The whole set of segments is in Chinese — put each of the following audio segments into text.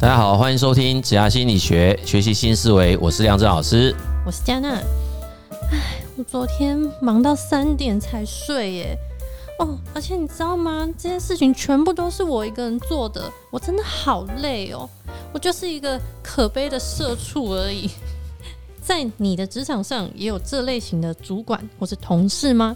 大家好，欢迎收听职涯心理学，学习新思维。我是亮震老师，我是佳娜。唉，我昨天忙到三点才睡耶。哦，而且你知道吗？这件事情全部都是我一个人做的，我真的好累哦。我就是一个可悲的社畜而已。在你的职场上也有这类型的主管或是同事吗？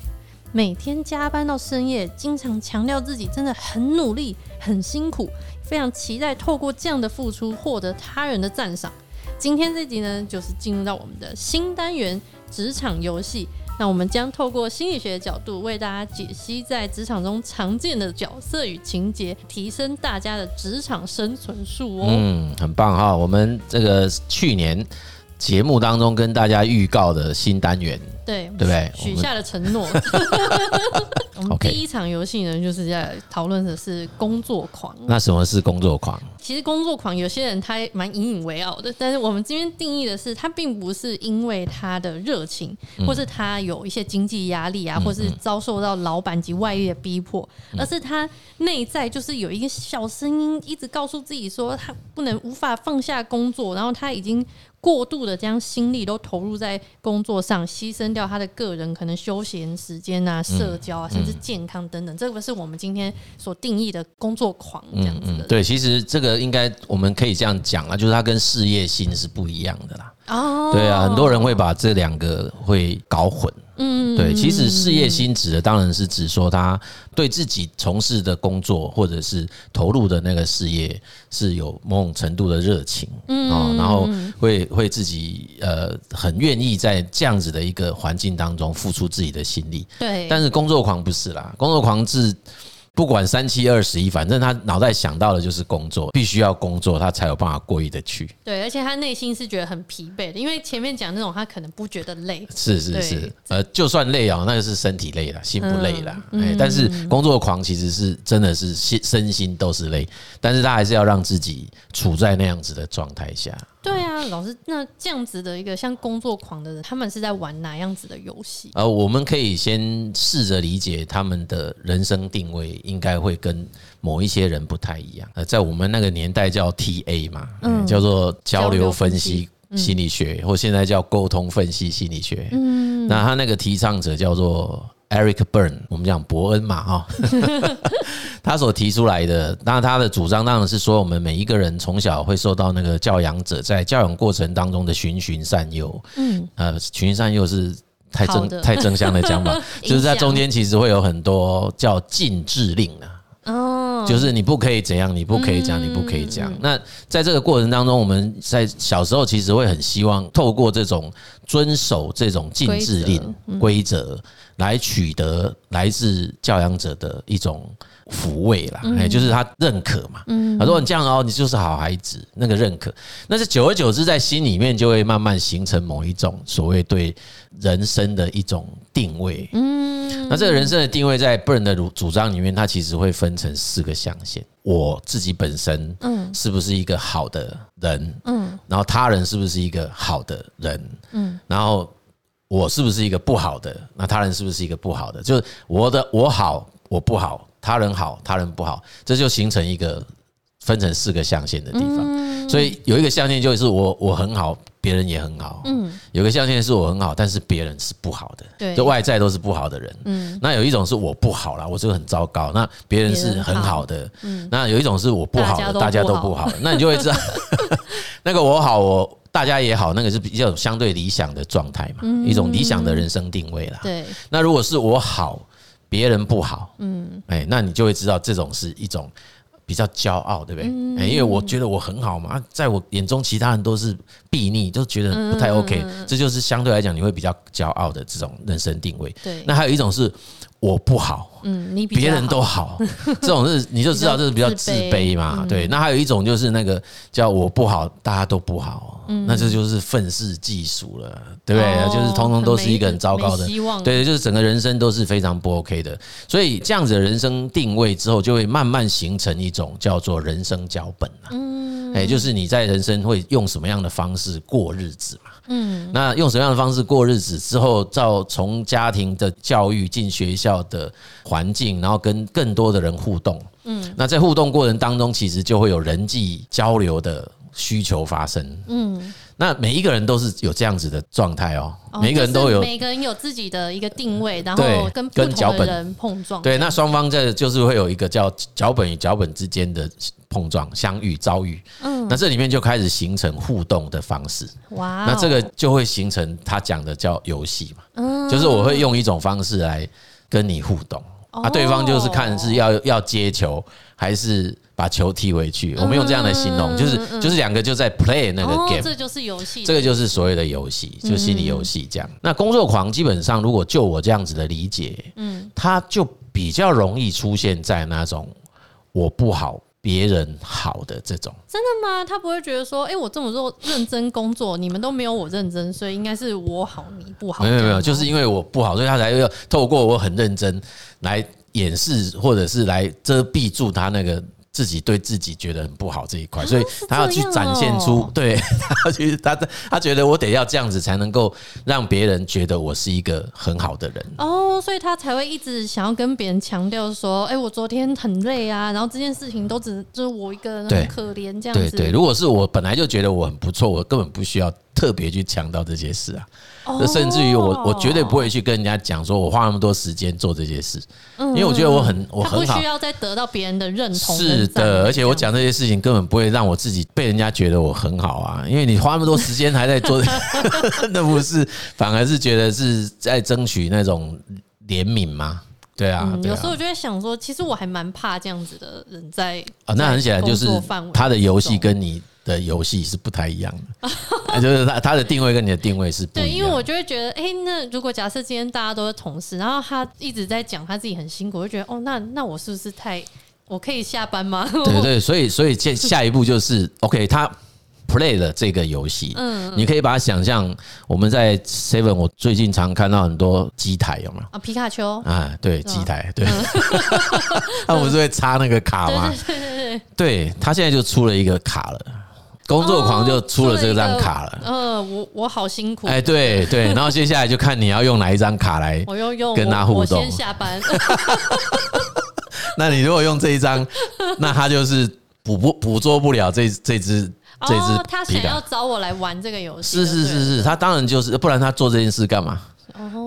每天加班到深夜，经常强调自己真的很努力、很辛苦，非常期待透过这样的付出获得他人的赞赏。今天这集呢，就是进入到我们的新单元——职场游戏。那我们将透过心理学的角度，为大家解析在职场中常见的角色与情节，提升大家的职场生存术哦。嗯，很棒哈！我们这个去年节目当中跟大家预告的新单元。对，对不对？许下的承诺。我们 第一场游戏呢，就是在讨论的是工作狂。那什么是工作狂？其实工作狂，有些人他蛮引以为傲的，但是我们这边定义的是，他并不是因为他的热情，或是他有一些经济压力啊，或是遭受到老板及外力的逼迫，而是他内在就是有一个小声音一直告诉自己说，他不能无法放下工作，然后他已经过度的将心力都投入在工作上，牺牲掉他的个人可能休闲时间啊、社交啊，甚至健康等等，这个是我们今天所定义的工作狂这样子的。对，其实这个应该我们可以这样讲啊，就是他跟事业心是不一样的啦。哦，对啊，很多人会把这两个会搞混。嗯，对，其实事业心指的当然是指说他对自己从事的工作或者是投入的那个事业是有某种程度的热情，嗯，然后会会自己呃很愿意在这样子的一个环境当中付出自己的心力。对，但是工作狂不是啦，工作狂是。不管三七二十一，反正他脑袋想到的就是工作，必须要工作，他才有办法过意得去。对，而且他内心是觉得很疲惫的，因为前面讲那种他可能不觉得累。是是是，呃，就算累啊，那个是身体累了，心不累了。哎，但是工作狂其实是真的是心身心都是累，但是他还是要让自己处在那样子的状态下。对啊，老师，那这样子的一个像工作狂的人，他们是在玩哪样子的游戏？呃，我们可以先试着理解他们的人生定位，应该会跟某一些人不太一样。呃，在我们那个年代叫 TA 嘛，嗯，叫做交流分析心理学，或现在叫沟通分析心理学。嗯，那他那个提倡者叫做。Eric Berne，我们讲伯恩嘛，哈，他所提出来的，当然他的主张当然是说，我们每一个人从小会受到那个教养者在教养过程当中的循循善诱，嗯，呃，循循善诱是太正太正向的讲法，就是在中间其实会有很多叫禁制令啊。哦，就是你不可以怎样，你不可以讲，你不可以讲。那在这个过程当中，我们在小时候其实会很希望透过这种遵守这种禁制令规则，来取得来自教养者的一种抚慰啦，哎，就是他认可嘛。他说你这样哦，你就是好孩子，那个认可。那是久而久之，在心里面就会慢慢形成某一种所谓对人生的一种定位。嗯，那这个人生的定位，在 Berne 的主主张里面，它其实会分成四个象限：我自己本身，嗯，是不是一个好的人？嗯，然后他人是不是一个好的人？嗯，然后我是不是一个不好的？那他人是不是一个不好的？就是我的我好，我不好。他人好，他人不好，这就形成一个分成四个象限的地方。所以有一个象限就是我我很好，别人也很好。嗯，有个象限是我很好，但是别人是不好的。对，就外在都是不好的人。嗯，那有一种是我不好啦，我这个很糟糕。那别人是很好的。嗯，那有一种是我不好的，大家都不好。那你就会知道，那个我好，我大家也好，那个是比较相对理想的状态嘛，一种理想的人生定位啦。对，那如果是我好。别人不好，嗯，哎，那你就会知道这种是一种比较骄傲，对不对？哎，因为我觉得我很好嘛，在我眼中其他人都是避逆，都觉得不太 OK，这就是相对来讲你会比较骄傲的这种人生定位。对，那还有一种是我不好。嗯，你别人都好，这种是你就知道这是比较自卑嘛。对，那还有一种就是那个叫我不好，大家都不好，那这就是愤世嫉俗了，对不对？就是通通都是一个很糟糕的，对，就是整个人生都是非常不 OK 的。所以这样子的人生定位之后，就会慢慢形成一种叫做人生脚本了。嗯，哎，就是你在人生会用什么样的方式过日子嘛。嗯，那用什么样的方式过日子之后，照从家庭的教育进学校的环境，然后跟更多的人互动，嗯，那在互动过程当中，其实就会有人际交流的需求发生。嗯，那每一个人都是有这样子的状态哦，每一个人都有，每个人有自己的一个定位，然后跟跟脚本人碰撞。对，那双方在就是会有一个叫脚本与脚本之间的碰撞、相遇、遭遇。嗯，那这里面就开始形成互动的方式。哇，那这个就会形成他讲的叫游戏嘛。嗯，就是我会用一种方式来跟你互动。啊，对方就是看是要要接球还是把球踢回去，我们用这样的形容，就是就是两个就在 play 那个 game，这就是游戏，这个就是所谓的游戏，就心理游戏这样。那工作狂基本上，如果就我这样子的理解，嗯，他就比较容易出现在那种我不好。别人好的这种，真的吗？他不会觉得说，哎，我这么做认真工作，你们都没有我认真，所以应该是我好，你不好。没有没有，就是因为我不好，所以他才要透过我很认真来掩饰，或者是来遮蔽住他那个。自己对自己觉得很不好这一块，所以他要去展现出，对，他去他他觉得我得要这样子才能够让别人觉得我是一个很好的人。哦，所以他才会一直想要跟别人强调说，哎，我昨天很累啊，然后这件事情都只就是我一个人很可怜这样子。对对，如果是我本来就觉得我很不错，我根本不需要特别去强调这些事啊。甚至于我，我绝对不会去跟人家讲说，我花那么多时间做这些事，因为我觉得我很我很好，不需要再得到别人的认同。是的，而且我讲这些事情根本不会让我自己被人家觉得我很好啊，因为你花那么多时间还在做，那不是反而是觉得是在争取那种怜悯吗？对啊，有时候我就在想说，其实我还蛮怕这样子的人在啊，那很显然就是他的游戏跟你的游戏是不太一样的，就是他他的定位跟你的定位是不一样。对，因为我就会觉得，哎，那如果假设今天大家都是同事，然后他一直在讲他自己很辛苦，我就觉得，哦，那那我是不是太，我可以下班吗？对对，所以所以下下一步就是 OK，他 play 了这个游戏，嗯，你可以把它想象，我们在 Seven，我最近常看到很多机台，有没有？啊，皮卡丘啊，对，机台，对，那我不是会插那个卡吗？对对对，对他现在就出了一个卡了。工作狂就出了这张卡了。嗯，我我好辛苦。哎，对对，然后接下来就看你要用哪一张卡来，我用用跟他互动。我先下班。那你如果用这一张，那他就是捕不捕捉不了这这只这只。他想要找我来玩这个游戏。是是是是，他当然就是，不然他做这件事干嘛？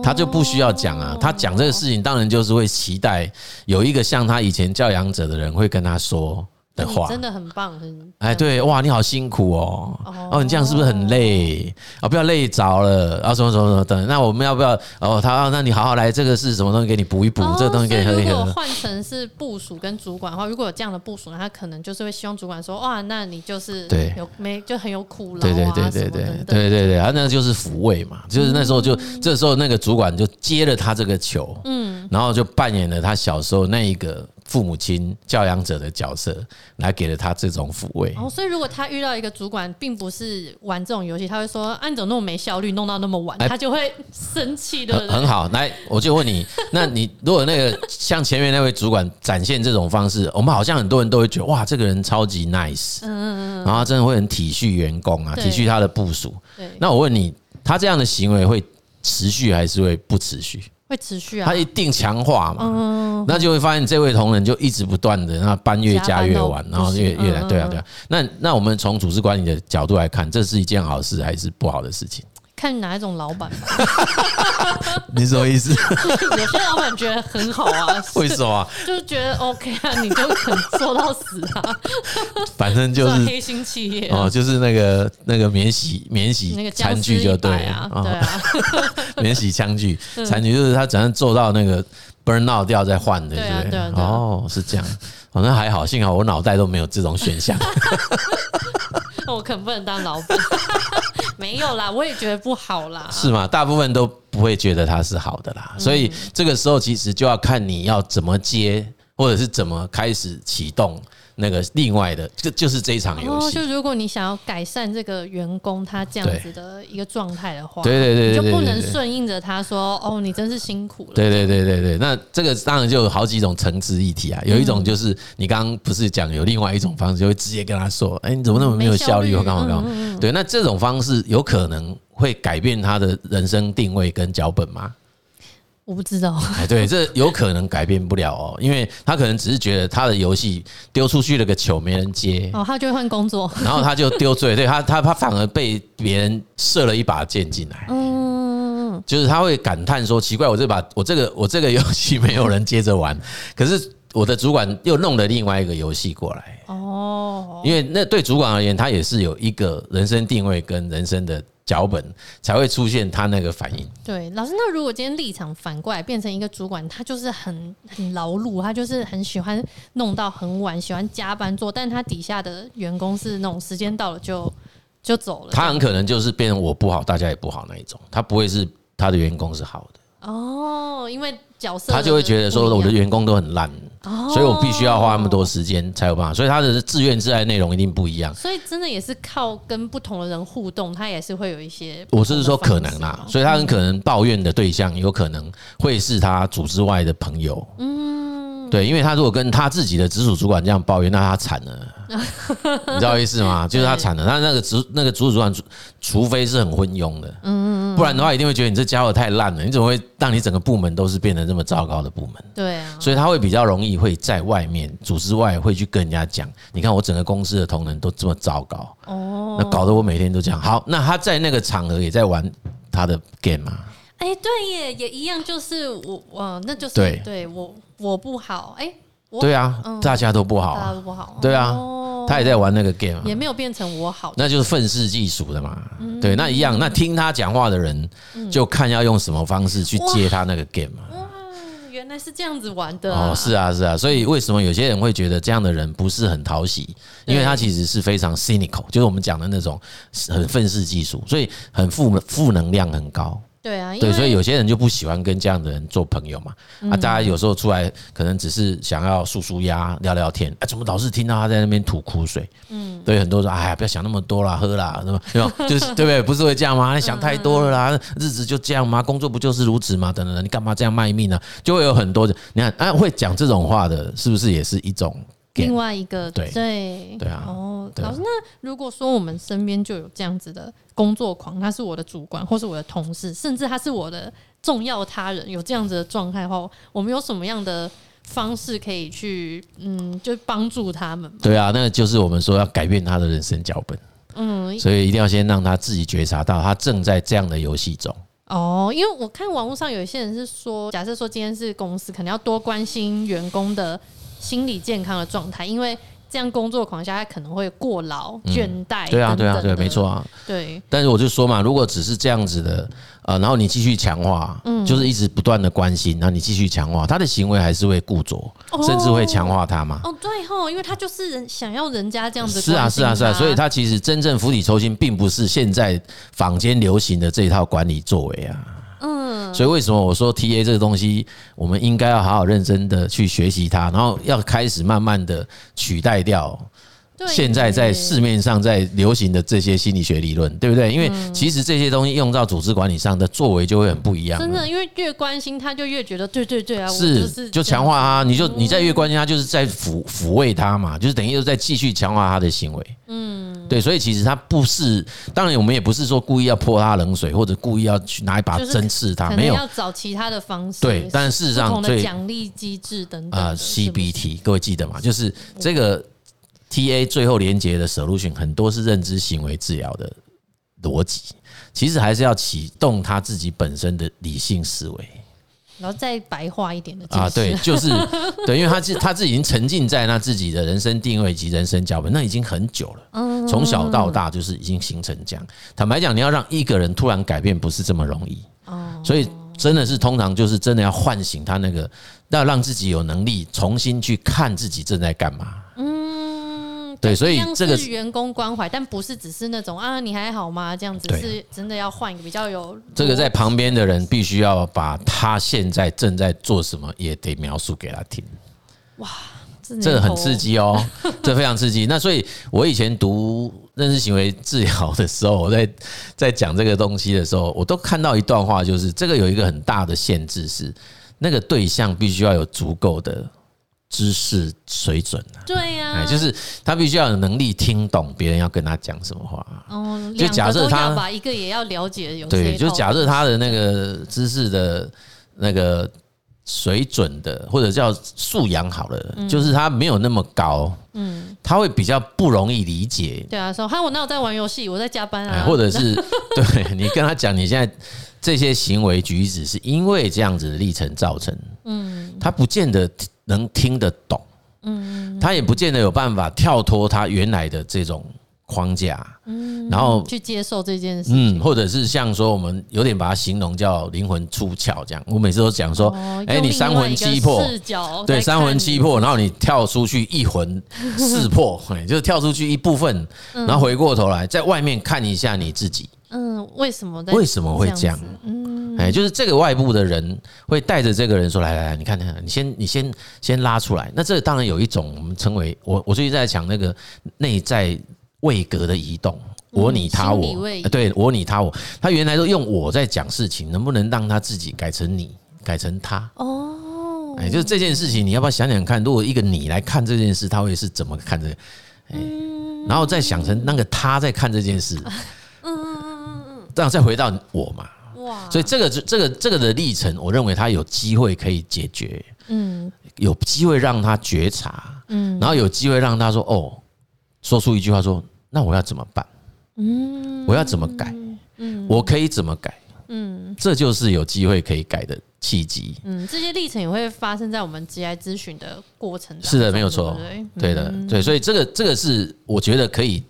他就不需要讲啊，他讲这个事情当然就是会期待有一个像他以前教养者的人会跟他说。的话真的很棒，很哎，对，哇，你好辛苦哦，哦，你这样是不是很累啊？不要累着了啊，什么什么什么等，那我们要不要？哦，他，那你好好来，这个是什么东西？给你补一补，这个东西给你喝一喝。如果换成是部署跟主管的话，如果有这样的部属，他可能就是会希望主管说，哇，那你就是对有没就很有苦劳，对对对对对对对对，啊，那就是抚慰嘛，就是那时候就这时候那个主管就接了他这个球，嗯，然后就扮演了他小时候那一个。父母亲教养者的角色，来给了他这种抚慰。哦，所以如果他遇到一个主管，并不是玩这种游戏，他会说：“啊，你怎么那么没效率，弄到那么晚？”他就会生气的。很好，来，我就问你，那你如果那个像前面那位主管展现这种方式，我们好像很多人都会觉得哇，这个人超级 nice，嗯嗯嗯，然后他真的会很体恤员工啊，体恤他的部署。对，那我问你，他这样的行为会持续还是会不持续？会持续啊，他一定强化嘛，那就会发现这位同仁就一直不断的，那班越加越晚，然后越越来对啊对啊。那那我们从组织管理的角度来看，这是一件好事还是不好的事情？看哪一种老板吧。你什么意思？有些老板觉得很好啊。为什么？就觉得 OK 啊，你就肯做到死啊。反正就是黑心企业哦，就是那个那个免洗免洗餐具就对啊，对啊，免洗餐具餐具就是他只能做到那个 burn out 掉再换的，对不对？哦，是这样，反正还好，幸好我脑袋都没有这种选项。我可不能当老板。没有啦，我也觉得不好啦。是吗？大部分都不会觉得它是好的啦，所以这个时候其实就要看你要怎么接，或者是怎么开始启动。那个另外的，就就是这一场游戏。就如果你想要改善这个员工他这样子的一个状态的话，对对对，就不能顺应着他说哦，你真是辛苦了。对对对对对，那这个当然就有好几种层次议题啊。有一种就是你刚刚不是讲有另外一种方式，就会直接跟他说，哎，你怎么那么没有效率？或干嘛干嘛？对，那这种方式有可能会改变他的人生定位跟脚本吗？我不知道。哎，对，这有可能改变不了哦，因为他可能只是觉得他的游戏丢出去了个球没人接，哦，他就会换工作，然后他就丢罪，对他他他反而被别人射了一把箭进来，嗯，就是他会感叹说奇怪，我这把我这个我这个游戏没有人接着玩，可是。我的主管又弄了另外一个游戏过来。哦，因为那对主管而言，他也是有一个人生定位跟人生的脚本，才会出现他那个反应。对，老师，那如果今天立场反过来变成一个主管，他就是很很劳碌，他就是很喜欢弄到很晚，喜欢加班做，但他底下的员工是那种时间到了就 就走了，他很可能就是变成我不好，大家也不好那一种，他不会是他的员工是好的。哦，因为角色他就会觉得说我的员工都很烂，所以我必须要花那么多时间才有办法，所以他的自怨自爱内容一定不一样。所以真的也是靠跟不同的人互动，他也是会有一些。我是说可能啦，所以他很可能抱怨的对象有可能会是他组织外的朋友。嗯，对，因为他如果跟他自己的直属主管这样抱怨，那他惨了。你知道意思吗？就是他惨了，他那个主那个直属主管，除非是很昏庸的，嗯，不然的话一定会觉得你这家伙太烂了，你怎么会让你整个部门都是变得这么糟糕的部门？对啊，所以他会比较容易会在外面组织外会去跟人家讲，你看我整个公司的同仁都这么糟糕，哦，那搞得我每天都这样。好，那他在那个场合也在玩他的 game 啊？哎，对耶，也一样，就是我，我那就是对，对我我不好，哎。对啊，大家都不好，大家都不好。对啊，他也在玩那个 game，也没有变成我好，那就是愤世嫉俗的嘛。对，那一样，那听他讲话的人就看要用什么方式去接他那个 game 嘛。哇，原来是这样子玩的。哦，是啊，是啊，所以为什么有些人会觉得这样的人不是很讨喜？因为他其实是非常 cynical，就是我们讲的那种很愤世嫉俗，所以很负负能量很高。对啊，对，所以有些人就不喜欢跟这样的人做朋友嘛。啊，大家有时候出来可能只是想要舒舒压、聊聊天，哎，怎么老是听到他在那边吐苦水？嗯，对，很多人说，哎呀，不要想那么多啦，喝啦，是吧？就是对不对？不是会这样吗？你想太多了啦，日子就这样吗？工作不就是如此吗？等等，你干嘛这样卖命呢？就会有很多人，你看，啊，会讲这种话的，是不是也是一种？另外一个对对对啊哦，老师，那如果说我们身边就有这样子的工作狂，他是我的主管，或是我的同事，甚至他是我的重要他人，有这样子的状态后，我们有什么样的方式可以去嗯，就帮助他们？对啊，那就是我们说要改变他的人生脚本，嗯，所以一定要先让他自己觉察到他正在这样的游戏中。哦，因为我看网络上有一些人是说，假设说今天是公司，可能要多关心员工的。心理健康的状态，因为这样工作狂下，他可能会过劳、倦怠。对啊，对啊，对，没错啊。对。但是我就说嘛，如果只是这样子的，呃，然后你继续强化，嗯，就是一直不断的关心，然后你继续强化，他的行为还是会固着，甚至会强化他嘛。哦，对吼，因为他就是人想要人家这样子。是啊，是啊，是啊。所以他其实真正釜底抽薪，并不是现在坊间流行的这一套管理作为啊。所以为什么我说 TA 这个东西，我们应该要好好认真的去学习它，然后要开始慢慢的取代掉现在在市面上在流行的这些心理学理论，对不对？因为其实这些东西用到组织管理上的作为就会很不一样。真的，因为越关心他，就越觉得对对对啊，是就强化他，你就你再越关心他，就是在抚抚慰他嘛，就是等于又在继续强化他的行为。嗯。对，所以其实他不是，当然我们也不是说故意要泼他冷水，或者故意要去拿一把针刺他，没有，要找其他的方式。对，但事实上，不同的奖励机制等等。啊，CBT，各位记得吗？就是这个 TA 最后连接的 solution 很多是认知行为治疗的逻辑，其实还是要启动他自己本身的理性思维。然后再白话一点的啊，对，就是 对，因为他自他自己已经沉浸在那自己的人生定位及人生脚本，那已经很久了，从小到大就是已经形成这样。坦白讲，你要让一个人突然改变，不是这么容易。所以真的是通常就是真的要唤醒他那个，要让自己有能力重新去看自己正在干嘛。对，所以这个是员工关怀，但不是只是那种啊，你还好吗？这样子是真的要换一个比较有。这个在旁边的人必须要把他现在正在做什么也得描述给他听。哇，这个很刺激哦，这非常刺激。那所以我以前读认知行为治疗的时候，我在在讲这个东西的时候，我都看到一段话，就是这个有一个很大的限制是，那个对象必须要有足够的。知识水准对呀，就是他必须要有能力听懂别人要跟他讲什么话。哦，就假设他把一个也要了解有对，就假设他的那个知识的那个水准的，或者叫素养好了，就是他没有那么高，嗯，他会比较不容易理解。对啊，说哈，我哪有在玩游戏，我在加班啊。或者是 对你跟他讲，你现在这些行为举止是因为这样子的历程造成，嗯，他不见得能听得懂，嗯，他也不见得有办法跳脱他原来的这种。框架，嗯，然后去接受这件事，嗯，或者是像说我们有点把它形容叫灵魂出窍这样。我每次都讲说，哎，你三魂七魄，对，三魂七魄，然后你跳出去一魂四魄，哎，就是跳出去一部分，然后回过头来在外面看一下你自己，嗯，为什么？为什么会这样？嗯，哎，就是这个外部的人会带着这个人说，来来来，你看看，你先你先先拉出来。那这当然有一种我们称为我我最近在讲那个内在。位格的移动，我你他我，对我你他我，他原来都用我在讲事情，能不能让他自己改成你，改成他？哦，哎，就是这件事情，你要不要想想看？如果一个你来看这件事，他会是怎么看这个？哎，然后再想成那个他在看这件事，嗯 嗯这样再回到我嘛？哇，所以这个这个这个的历程，我认为他有机会可以解决，嗯，有机会让他觉察，嗯，然后有机会让他说哦。说出一句话说：“那我要怎么办？嗯，我要怎么改？嗯，我可以怎么改？嗯，这就是有机会可以改的契机。嗯，这些历程也会发生在我们 GI 咨询的过程中。是的，没有错，对的，对。所以这个这个是我觉得可以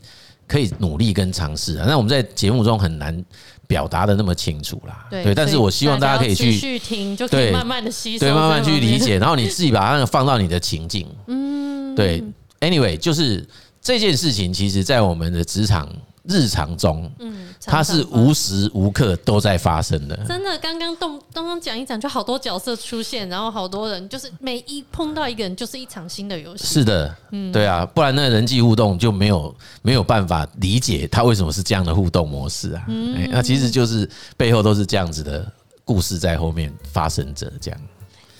可以努力跟尝试啊。那我们在节目中很难表达的那么清楚啦。对，但是我希望大家可以去听，就可以慢慢的吸收，对，慢慢去理解，然后你自己把它放到你的情境。嗯，对。Anyway，就是。这件事情其实，在我们的职场日常中，嗯，它是无时无刻都在发生的。真的，刚刚动刚刚讲一讲，就好多角色出现，然后好多人，就是每一碰到一个人，就是一场新的游戏。是的，嗯，对啊，不然那人际互动就没有没有办法理解他为什么是这样的互动模式啊。嗯，那其实就是背后都是这样子的故事在后面发生着，这样。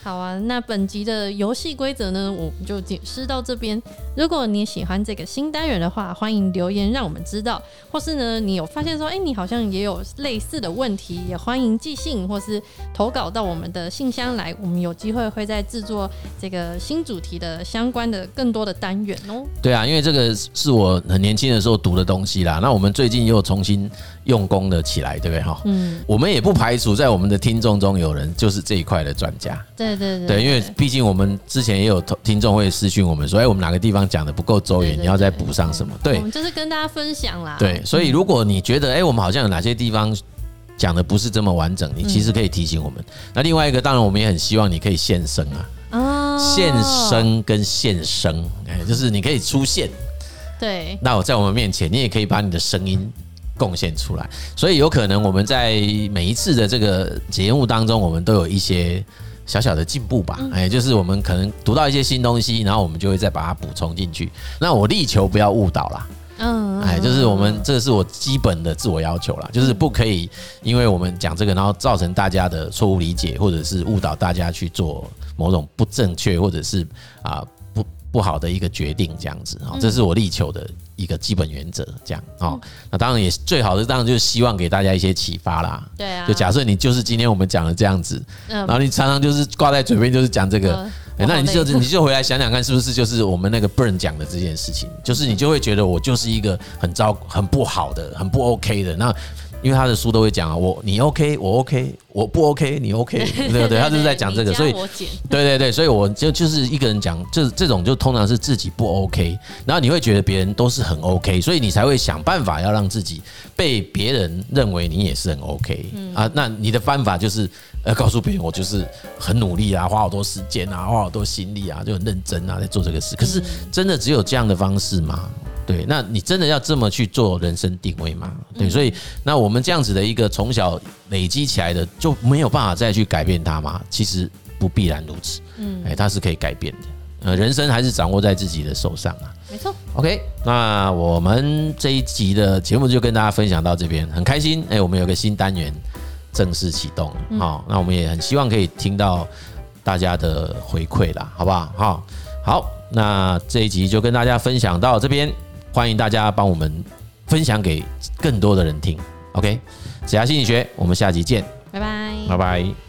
好啊，那本集的游戏规则呢，我们就解释到这边。如果你喜欢这个新单元的话，欢迎留言让我们知道。或是呢，你有发现说，哎，你好像也有类似的问题，也欢迎寄信或是投稿到我们的信箱来。我们有机会会再制作这个新主题的相关的更多的单元哦。对啊，因为这个是我很年轻的时候读的东西啦。那我们最近又重新用功了起来，对不对哈？嗯。我们也不排除在我们的听众中有人就是这一块的专家。对。对对，对，因为毕竟我们之前也有听众会私讯我们说，哎，我们哪个地方讲的不够周延，你要再补上什么？对，我们就是跟大家分享啦。对，所以如果你觉得，哎，我们好像有哪些地方讲的不是这么完整，你其实可以提醒我们。那另外一个，当然我们也很希望你可以现身啊，哦，现身跟现声，哎，就是你可以出现。对，那我在我们面前，你也可以把你的声音贡献出来。所以有可能我们在每一次的这个节目当中，我们都有一些。小小的进步吧，哎，就是我们可能读到一些新东西，然后我们就会再把它补充进去。那我力求不要误导啦，嗯，哎，就是我们这是我基本的自我要求啦，就是不可以因为我们讲这个，然后造成大家的错误理解，或者是误导大家去做某种不正确，或者是啊不不好的一个决定，这样子。啊，这是我力求的。一个基本原则，这样哦，那当然也最好的，当然就是希望给大家一些启发啦。对啊，就假设你就是今天我们讲的这样子，然后你常常就是挂在嘴边就是讲这个，那你就你就回来想想看，是不是就是我们那个 Burn 讲的这件事情？就是你就会觉得我就是一个很糟、很不好的、很不 OK 的那。因为他的书都会讲啊，我你 OK，我 OK，我不 OK，你 OK，对对对，他就是在讲这个，所以对对对，所以我就就是一个人讲，就是这种就通常是自己不 OK，然后你会觉得别人都是很 OK，所以你才会想办法要让自己被别人认为你也是很 OK 啊。那你的办法就是呃告诉别人我就是很努力啊，花好多时间啊，花好多心力啊，就很认真啊在做这个事。可是真的只有这样的方式吗？对，那你真的要这么去做人生定位吗？对，所以那我们这样子的一个从小累积起来的，就没有办法再去改变它吗？其实不必然如此。嗯，哎，它是可以改变的。呃，人生还是掌握在自己的手上啊。没错。OK，那我们这一集的节目就跟大家分享到这边，很开心。哎，我们有个新单元正式启动。好，那我们也很希望可以听到大家的回馈啦，好不好？好，好，那这一集就跟大家分享到这边。欢迎大家帮我们分享给更多的人听，OK？紫牙心理学，我们下集见，拜拜，拜拜。